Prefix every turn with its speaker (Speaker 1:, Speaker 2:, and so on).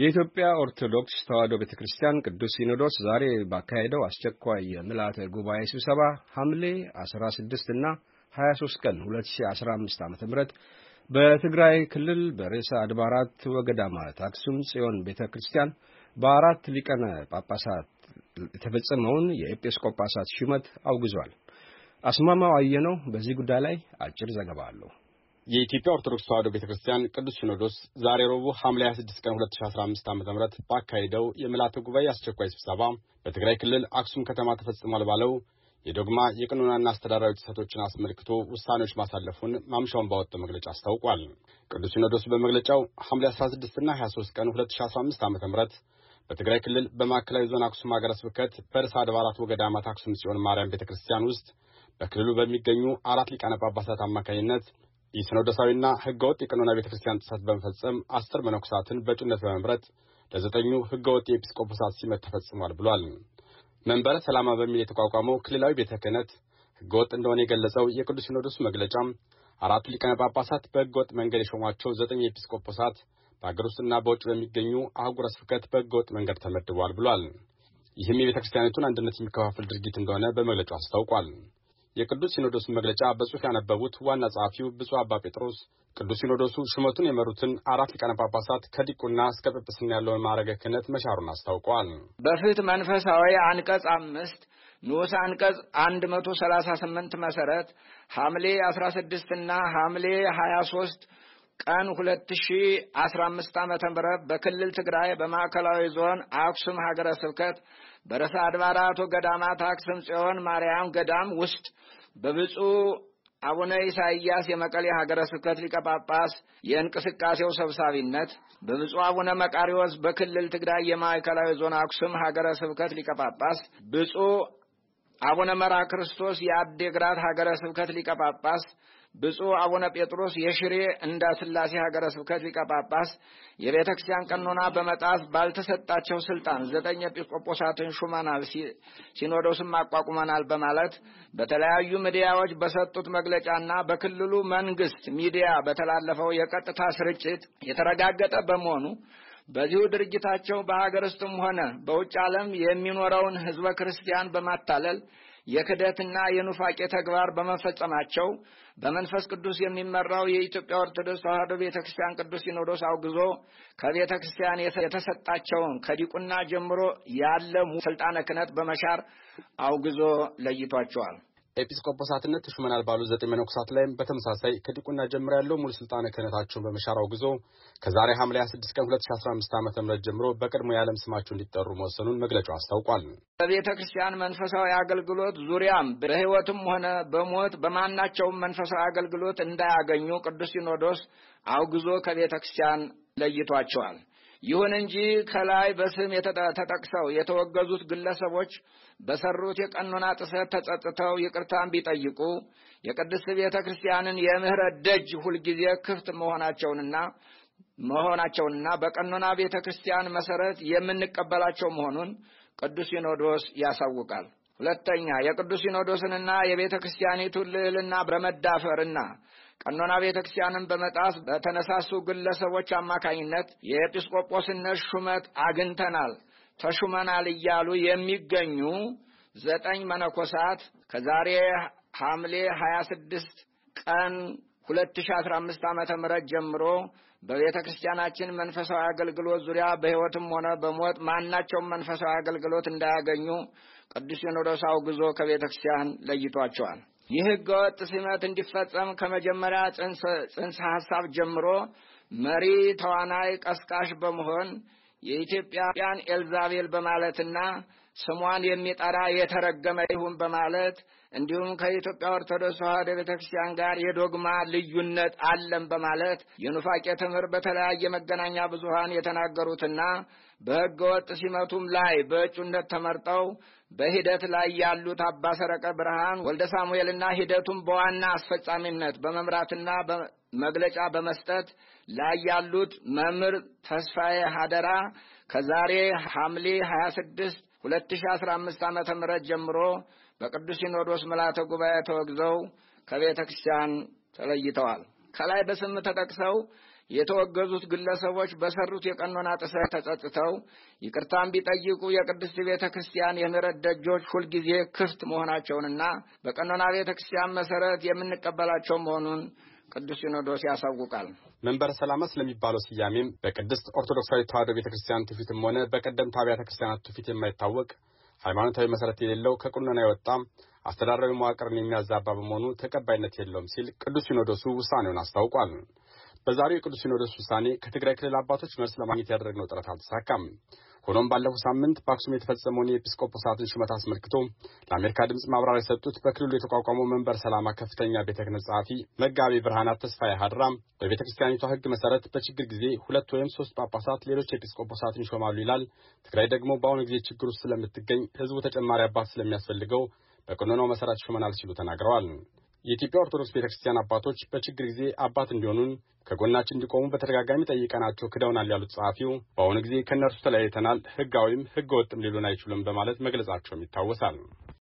Speaker 1: የኢትዮጵያ ኦርቶዶክስ ተዋሕዶ ቤተ ክርስቲያን ቅዱስ ሲኖዶስ ዛሬ ባካሄደው አስቸኳይ የምልአተ ጉባኤ ስብሰባ ሐምሌ 16 እና 23 ቀን 2015 ዓ.ም በትግራይ ክልል በርዕሰ አድባራት ወገዳማት አክሱም ጽዮን ቤተ ክርስቲያን በአራት ሊቃነ ጳጳሳት የተፈጸመውን የኤጲስቆጶሳት ሹመት አውግዟል። አስማማው አየነው በዚህ ጉዳይ ላይ አጭር ዘገባ አለው።
Speaker 2: የኢትዮጵያ ኦርቶዶክስ ተዋሕዶ ቤተ ክርስቲያን ቅዱስ ሲኖዶስ ዛሬ ረቡዕ ሐምሌ 26 ቀን 2015 ዓ.ም ባካሄደው የምልአተ ጉባኤ አስቸኳይ ስብሰባ በትግራይ ክልል አክሱም ከተማ ተፈጽሟል ባለው የዶግማ የቀኖናና አስተዳደራዊ ጥሰቶችን አስመልክቶ ውሳኔዎች ማሳለፉን ማምሻውን ባወጣው መግለጫ አስታውቋል። ቅዱስ ሲኖዶስ በመግለጫው ሐምሌ 16ና 23 ቀን 2015 ዓ.ም በትግራይ ክልል በማዕከላዊ ዞን አክሱም ሀገረ ስብከት በርዕሰ አድባራት ወገዳማት አክሱም ጽዮን ማርያም ቤተ ክርስቲያን ውስጥ በክልሉ በሚገኙ አራት ሊቃነ ጳጳሳት አማካኝነት የሲኖዶሳዊና ሕገወጥ የቀኖና ቤተ ክርስቲያን ጥሰት በመፈጸም አስር መነኮሳትን በእጩነት በመምረጥ ለዘጠኙ ሕገወጥ የኤጲስቆጶሳት ሲመት ተፈጽሟል ብሏል። መንበረ ሰላማ በሚል የተቋቋመው ክልላዊ ቤተ ክህነት ሕገወጥ እንደሆነ የገለጸው የቅዱስ ሲኖዶስ መግለጫም አራቱ ሊቃነ ጳጳሳት በሕገወጥ መንገድ የሾሟቸው ዘጠኝ ኤጲስቆጶሳት በአገር ውስጥና በውጭ በሚገኙ አህጉረ ስብከት በሕገወጥ መንገድ ተመድበዋል ብሏል። ይህም የቤተ ክርስቲያኒቱን አንድነት የሚከፋፍል ድርጊት እንደሆነ በመግለጫው አስታውቋል። የቅዱስ ሲኖዶስን መግለጫ በጽሑፍ ያነበቡት ዋና ጸሐፊው ብፁዕ አባ ጴጥሮስ ቅዱስ ሲኖዶሱ ሹመቱን የመሩትን አራት ሊቃነ ጳጳሳት ከዲቁና እስከ ጵጵስና ያለውን ማዕረገ ክህነት መሻሩን አስታውቀዋል።
Speaker 3: በፍትሕ መንፈሳዊ አንቀጽ አምስት ንዑስ አንቀጽ አንድ መቶ ሰላሳ ስምንት መሰረት ሐምሌ አስራ ስድስት እና ሐምሌ ሀያ ሶስት ቀን ሁለት ሺ አስራ አምስት ዓመተ ምህረት በክልል ትግራይ በማዕከላዊ ዞን አክሱም ሀገረ ስብከት በርዕሰ አድባራት ወገዳማት አክሱም ጽዮን ማርያም ገዳም ውስጥ በብፁዕ አቡነ ኢሳይያስ የመቀሌ ሀገረ ስብከት ሊቀ ጳጳስ የእንቅስቃሴው ሰብሳቢነት፣ በብፁዕ አቡነ መቃሪዎስ በክልል ትግራይ የማዕከላዊ ዞን አክሱም ሀገረ ስብከት ሊቀ ጳጳስ፣ ብፁዕ አቡነ መርሐ ክርስቶስ የአዴግራት ሀገረ ስብከት ሊቀ ጳጳስ ብፁዕ አቡነ ጴጥሮስ የሽሬ እንዳ ስላሴ ሀገረ ስብከት ሊቀ ጳጳስ የቤተ ክርስቲያን ቀኖና በመጣስ ባልተሰጣቸው ስልጣን ዘጠኝ ኤጲስቆጶሳትን ሹመናል፣ ሲኖዶስም አቋቁመናል በማለት በተለያዩ ሚዲያዎች በሰጡት መግለጫና በክልሉ መንግስት ሚዲያ በተላለፈው የቀጥታ ስርጭት የተረጋገጠ በመሆኑ በዚሁ ድርጊታቸው በሀገር ውስጥም ሆነ በውጭ ዓለም የሚኖረውን ሕዝበ ክርስቲያን በማታለል የክደትና የኑፋቄ ተግባር በመፈጸማቸው በመንፈስ ቅዱስ የሚመራው የኢትዮጵያ ኦርቶዶክስ ተዋሕዶ ቤተ ክርስቲያን ቅዱስ ሲኖዶስ አውግዞ ከቤተ ክርስቲያን የተሰጣቸውን ከዲቁና ጀምሮ ያለ ስልጣነ ክህነት በመሻር አውግዞ ለይቷቸዋል።
Speaker 2: ኤጲስቆጶሳትነት ተሹመናል ባሉ ዘጠኝ መነኮሳት ላይም በተመሳሳይ ከዲቁና ጀምሮ ያለው ሙሉ ስልጣነ ክህነታቸውን በመሻር አውግዞ ከዛሬ ሐምሌ 26 ቀን 2015 ዓ ም ጀምሮ በቀድሞ የዓለም ስማቸው እንዲጠሩ መወሰኑን መግለጫው አስታውቋል።
Speaker 3: በቤተ ክርስቲያን መንፈሳዊ አገልግሎት ዙሪያም በሕይወትም ሆነ በሞት በማናቸውም መንፈሳዊ አገልግሎት እንዳያገኙ ቅዱስ ሲኖዶስ አውግዞ ከቤተ ክርስቲያን ለይቷቸዋል። ይሁን እንጂ ከላይ በስም ተጠቅሰው የተወገዙት ግለሰቦች በሰሩት የቀኖና ጥሰት ተጸጽተው ይቅርታን ቢጠይቁ የቅድስት ቤተ ክርስቲያንን የምህረት ደጅ ሁልጊዜ ክፍት መሆናቸውንና መሆናቸውንና በቀኖና ቤተ ክርስቲያን መሰረት የምንቀበላቸው መሆኑን ቅዱስ ሲኖዶስ ያሳውቃል። ሁለተኛ የቅዱስ ሲኖዶስንና የቤተ ክርስቲያኒቱን ልዕልና በመዳፈርና ቀኖና ቤተ ክርስቲያንን በመጣስ በተነሳሱ ግለሰቦች አማካኝነት የኤጲስቆጶስነት ሹመት አግኝተናል፣ ተሹመናል እያሉ የሚገኙ ዘጠኝ መነኮሳት ከዛሬ ሐምሌ ሀያ ስድስት ቀን ሁለት ሺ አስራ አምስት ዓመተ ምህረት ጀምሮ በቤተ ክርስቲያናችን መንፈሳዊ አገልግሎት ዙሪያ በሕይወትም ሆነ በሞት ማናቸውም መንፈሳዊ አገልግሎት እንዳያገኙ ቅዱስ ሲኖዶስ አውግዞ ከቤተ ክርስቲያን ለይቷቸዋል። ይህ ሕገወጥ ሲመት እንዲፈጸም ከመጀመሪያ ጽንሰ ሐሳብ ጀምሮ መሪ ተዋናይ ቀስቃሽ በመሆን የኢትዮጵያን ኤልዛቤል በማለትና ስሟን የሚጠራ የተረገመ ይሁን በማለት እንዲሁም ከኢትዮጵያ ኦርቶዶክስ ተዋሕዶ ቤተ ክርስቲያን ጋር የዶግማ ልዩነት አለን በማለት የኑፋቄ ትምህርት በተለያየ መገናኛ ብዙኃን የተናገሩትና በሕገ ወጥ ሲመቱም ላይ በእጩነት ተመርጠው በሂደት ላይ ያሉት አባ ሰረቀ ብርሃን ወልደ ሳሙኤልና ሂደቱን በዋና አስፈጻሚነት በመምራትና መግለጫ በመስጠት ላይ ያሉት መምህር ተስፋዬ ሀደራ ከዛሬ ሐምሌ 26 2015 ዓመተ ምህረት ጀምሮ በቅዱስ ሲኖዶስ ምልዓተ ጉባኤ ተወግዘው ከቤተ ክርስቲያን ተለይተዋል። ከላይ በስም ተጠቅሰው የተወገዙት ግለሰቦች በሰሩት የቀኖና ጥሰት ተጸጽተው ይቅርታን ቢጠይቁ የቅድስት ቤተ ክርስቲያን የምህረት ደጆች ሁልጊዜ ክፍት መሆናቸውንና በቀኖና ቤተ ክርስቲያን መሰረት የምንቀበላቸው መሆኑን ቅዱስ ሲኖዶስ ያሳውቃል።
Speaker 2: መንበረ ሰላማ ስለሚባለው ስያሜም በቅድስት ኦርቶዶክሳዊ ተዋሕዶ ቤተ ክርስቲያን ትውፊትም ሆነ በቀደምት አብያተ ክርስቲያናት ትውፊት የማይታወቅ ሃይማኖታዊ መሰረት የሌለው ከቁነና የወጣ አስተዳደራዊ መዋቅርን የሚያዛባ በመሆኑ ተቀባይነት የለውም ሲል ቅዱስ ሲኖዶሱ ውሳኔውን አስታውቋል። በዛሬው የቅዱስ ሲኖዶስ ውሳኔ ከትግራይ ክልል አባቶች መልስ ለማግኘት ያደረግነው ጥረት አልተሳካም። ሆኖም ባለፈው ሳምንት በአክሱም የተፈጸመውን የኤጲስቆጶሳትን ሹመት አስመልክቶ ለአሜሪካ ድምፅ ማብራሪያ የሰጡት በክልሉ የተቋቋመው መንበር ሰላማ ከፍተኛ ቤተ ክህነት ጸሐፊ መጋቤ ብርሃናት ተስፋዬ ሀድራ በቤተ ክርስቲያኒቷ ሕግ መሰረት በችግር ጊዜ ሁለት ወይም ሶስት ጳጳሳት ሌሎች ኤጲስቆጶሳትን ይሾማሉ ይላል። ትግራይ ደግሞ በአሁኑ ጊዜ ችግር ውስጥ ስለምትገኝ ሕዝቡ ተጨማሪ አባት ስለሚያስፈልገው በቀኖናው መሰረት ሾመናል ሲሉ ተናግረዋል። የኢትዮጵያ ኦርቶዶክስ ቤተ ክርስቲያን አባቶች በችግር ጊዜ አባት እንዲሆኑን ከጎናችን እንዲቆሙ በተደጋጋሚ ጠይቀናቸው ክደውናል ያሉት ጸሐፊው በአሁኑ ጊዜ ከእነርሱ ተለያይተናል፣ ሕጋዊም ሕገ ወጥም ሊሉን አይችሉም በማለት መግለጻቸውም ይታወሳል።